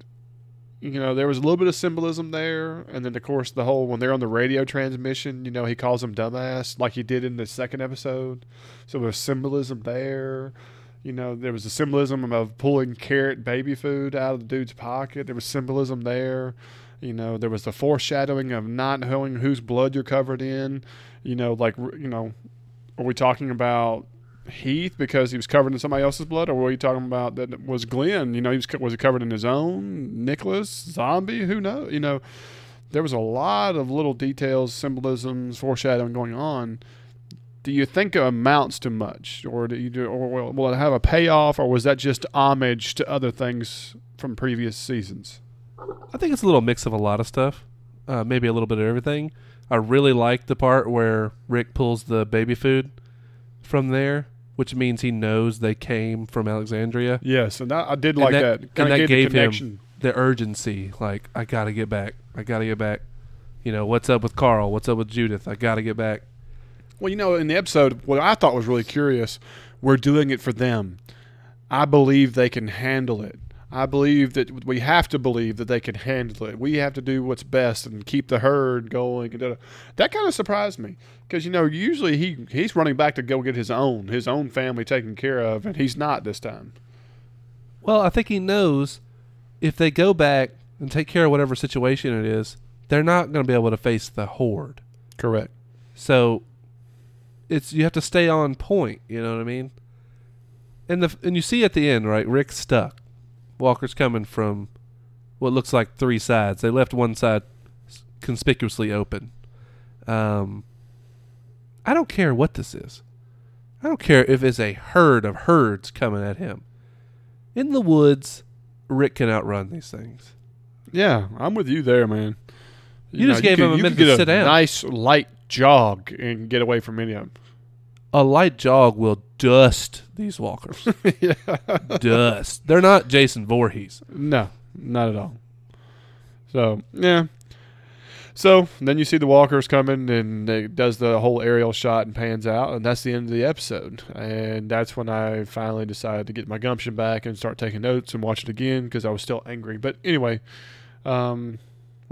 you know there was a little bit of symbolism there. And then, of course, the whole when they're on the radio transmission, you know, he calls them dumbass like he did in the second episode. So there's symbolism there. You know, there was a symbolism of pulling carrot baby food out of the dude's pocket. There was symbolism there. You know, there was the foreshadowing of not knowing whose blood you're covered in. You know, like, you know, are we talking about Heath because he was covered in somebody else's blood, or were you talking about that was Glenn? You know, he was was he covered in his own Nicholas zombie? Who knows? You know, there was a lot of little details, symbolisms, foreshadowing going on. Do you think it amounts to much, or do you do, or will, it have a payoff, or was that just homage to other things from previous seasons? I think it's a little mix of a lot of stuff, uh, maybe a little bit of everything. I really like the part where Rick pulls the baby food from there, which means he knows they came from Alexandria. Yes, and that, I did And like that- that. and Kind that of gave, gave the him- The urgency, like I gotta get back, I gotta get back. You know what's up with Carl? What's up with Judith? I gotta get back. Well, you know, in the episode, what I thought was really curious, we're doing it for them. I believe they can handle it. I believe that we have to believe that they can handle it. We have to do what's best and keep the herd going. and da- da. That kind of surprised me because you know usually he he's running back to go get his own his own family taken care of, and he's not this time. Well, I think he knows if they go back and take care of whatever situation it is, they're not going to be able to face the horde. Correct. So it's you have to stay on point. You know what I mean? And the and you see at the end, right? Rick's stuck. Walker's coming from what looks like three sides. They left one side conspicuously open. Um, I don't care what this is. I don't care if it's a herd of herds coming at him. In the woods, Rick can outrun these things. Yeah, I'm with you there, man. You just gave could- him a you minute to sit down. Nice light jog and get away from any of them. A light jog will dust these walkers. yeah. dust. They're not Jason Voorhees. No, not at all. So yeah. So then you see the walkers coming, and it does the whole aerial shot and pans out, and that's the end of the episode. And that's when I finally decided to get my gumption back and start taking notes and watch it again because I was still angry. But anyway, um,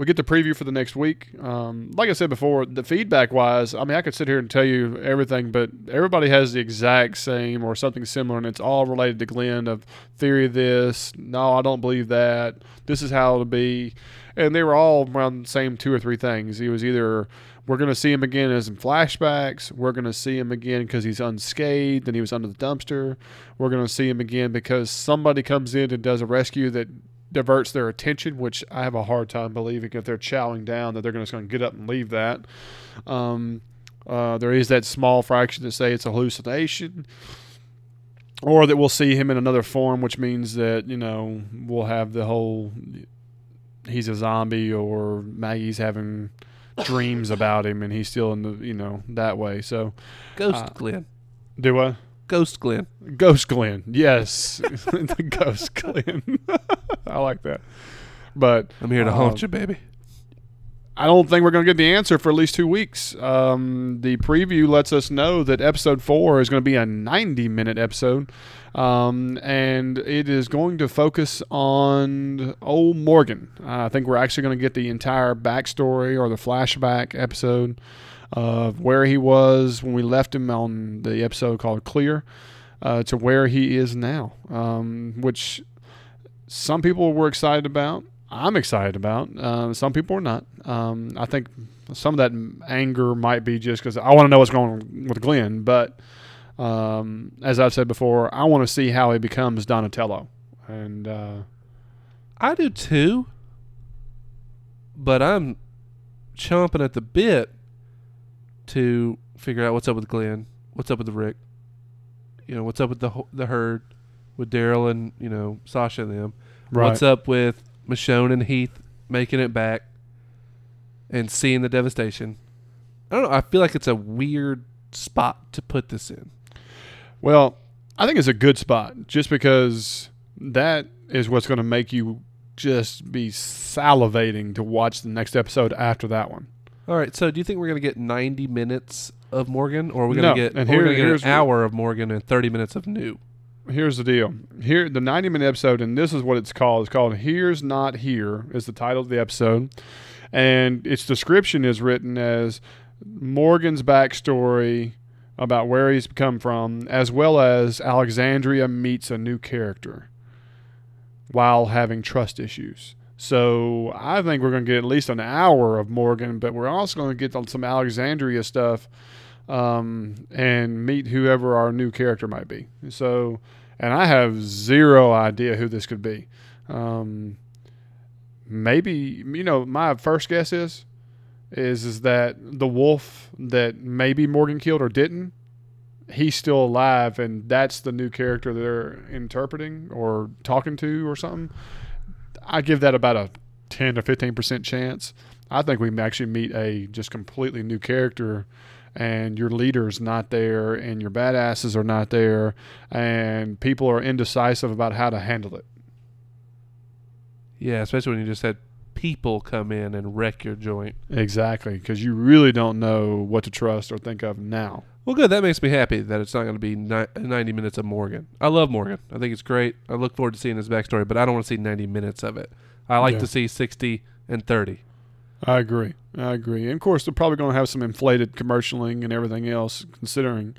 we get the preview for the next week. Um, like I said before, the feedback wise, I mean, I could sit here and tell you everything, but everybody has the exact same or something similar, and it's all related to Glenn of theory of this. No, I don't believe that. This is how it'll be. And they were all around the same two or three things. He was either we're going to see him again as in flashbacks. We're going to see him again because he's unscathed and he was under the dumpster. We're going to see him again because somebody comes in and does a rescue that diverts their attention, which I have a hard time believing if they're chowing down that they're just going to get up and leave that. Um, uh, there is that small fraction that say it's a hallucination, or that we'll see him in another form, which means that you know we'll have the whole he's a zombie or Maggie's having dreams about him and he's still in the you know that way. So Ghost Uh, Glenn. do what? Ghost Glenn. Ghost Glenn. Yes. the Ghost Glenn. I like that. But I'm here to Um, haunt you, baby. I don't think we're going to get the answer for at least two weeks. Um, the preview lets us know that episode four is going to be a 90 minute episode. Um, and it is going to focus on old Morgan. Uh, I think we're actually going to get the entire backstory or the flashback episode of where he was when we left him on the episode called Clear uh, to where he is now, um, which some people were excited about. I'm excited about. Uh, some people are not. Um, I think some of that anger might be just because I want to know what's going on with Glenn. But um, as I've said before, I want to see how he becomes Donatello. And uh, I do too. But I'm chomping at the bit to figure out what's up with Glenn, what's up with the Rick, you know, what's up with the the herd, with Daryl and you know Sasha and them. What's up with Michonne and Heath making it back and seeing the devastation? I don't know. I feel like it's a weird spot to put this in. Well, I think it's a good spot just because that is what's going to make you just be salivating to watch the next episode after that one. All right. So, do you think we're gonna get 90 minutes of Morgan, or are we No, gonna get, and or we're gonna get an hour of Morgan and 30 minutes of new? Here's the deal. Here, the 90 minute episode, and this is what it's called. It's called "Here's Not Here" is the title of the episode, and its description is written as Morgan's backstory about where he's come from, as well as Alexandria meets a new character while having trust issues. So I think we're going to get at least an hour of Morgan, but we're also going to get some Alexandria stuff um, and meet whoever our new character might be. So, and I have zero idea who this could be. Um, maybe you know my first guess is is is that the wolf that maybe Morgan killed or didn't. He's still alive, and that's the new character they're interpreting or talking to or something. I give that about a ten to fifteen percent chance. I think we actually meet a just completely new character and your leader's not there and your badasses are not there and people are indecisive about how to handle it. Yeah, especially when you just had people come in and wreck your joint. Exactly, because you really don't know what to trust or think of now. Well, good. That makes me happy that it's not going to be ni- 90 minutes of Morgan. I love Morgan. I think it's great. I look forward to seeing his backstory, but I don't want to see 90 minutes of it. I like Yeah. to see 60 and 30. I agree. I agree. And of course, they're probably going to have some inflated commercialing and everything else, considering.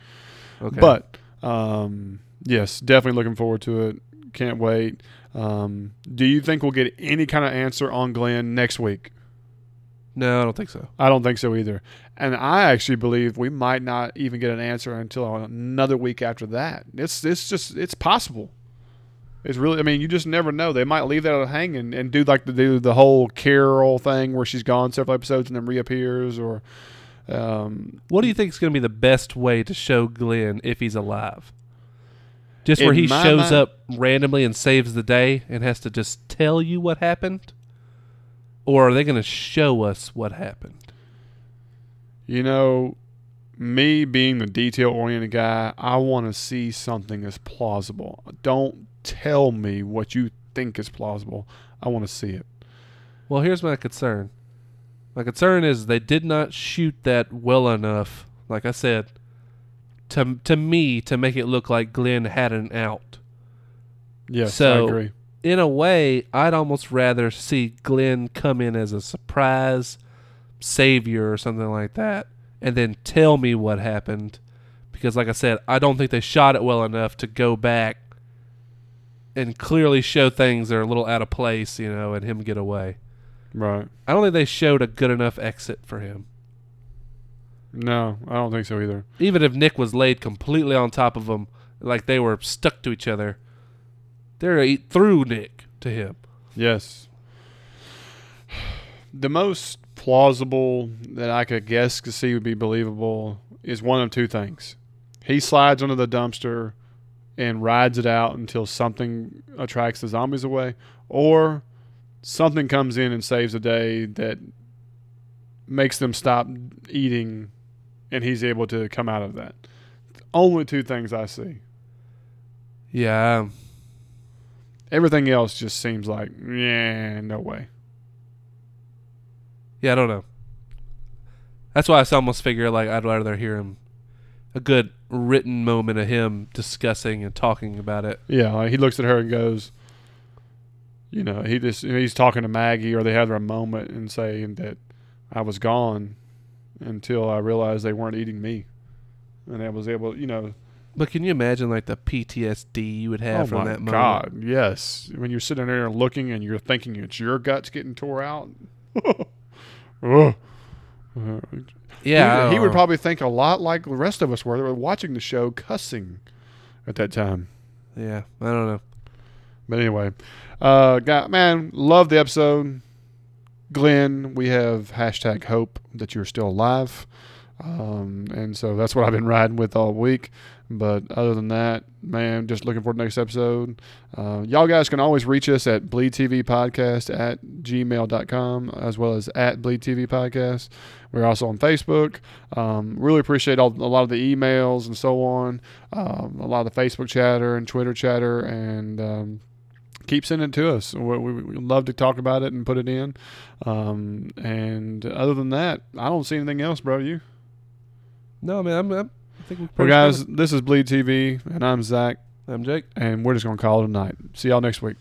Okay. But um, yes, definitely looking forward to it. Can't wait. Um, do you think we'll get any kind of answer on Glenn next week? no, I don't think so. I don't think so either. And I actually believe we might not even get an answer until another week after that. It's it's just it's possible. It's really I mean you just never know. They might leave that out hanging and do like the do the whole Carol thing where she's gone several episodes and then reappears or um, What do you think is going to be the best way to show Glenn if he's alive? Just where he shows mind- up randomly and saves the day and has to just tell you what happened? or are they going to show us what happened? You know, me being the detail oriented guy, I want to see something as plausible. Don't tell me what you think is plausible. I want to see it. Well, here's my concern. My concern is they did not shoot that well enough, like I said, to to me to make it look like Glenn had an out. Yes, So- I agree. In a way, I'd almost rather see Glenn come in as a surprise savior or something like that and then tell me what happened because like I said, I don't think they shot it well enough to go back and clearly show things that are a little out of place, you know, and him get away. Right. I don't think they showed a good enough exit for him. No, I don't think so either. Even if Nick was laid completely on top of him, like they were stuck to each other, they're gonna eat through Nick to him. Yes. The most plausible that I could guess to see would be believable is one of two things. He slides under the dumpster and rides it out until something attracts the zombies away, or something comes in and saves the day that makes them stop eating and he's able to come out of that. Only two things I see. Yeah, Everything else just seems like, yeah, no way. yeah, I don't know. That's why I almost figure like I'd rather hear him a good written moment of him discussing and talking about it. Yeah, like he looks at her and goes, you know, he just he's talking to Maggie, or they have their moment and saying that I was gone until I realized they weren't eating me, and I was able, you know, But can you imagine like the PTSD you would have oh from that moment? god, yes, when you're sitting there and looking and you're thinking it's your guts getting tore out. Yeah, he, he would probably think a lot like the rest of us were that were watching the show, cussing at that time. Yeah, I don't know. But anyway, uh, guy, man, love the episode. Glenn, we have hashtag hope that you're still alive. Um, and so that's what I've been riding with all week. But other than that, man, just looking forward to next episode. Uh, y'all guys can always reach us at Bleed TV Podcast at gmail.com as well as at Bleed TV Podcast. We're also on Facebook. Um, really appreciate all, a lot of the emails and so on, um, a lot of the Facebook chatter and Twitter chatter, and um, keep sending it to us. We, we, we love to talk about it and put it in. Um, and other than that, I don't see anything else, bro. You? No, man, I'm, I'm, I think we. Well, guys, this is Bleed TV, and I'm Zach, I'm Jake. and we're just going to call it a night. See y'all next week.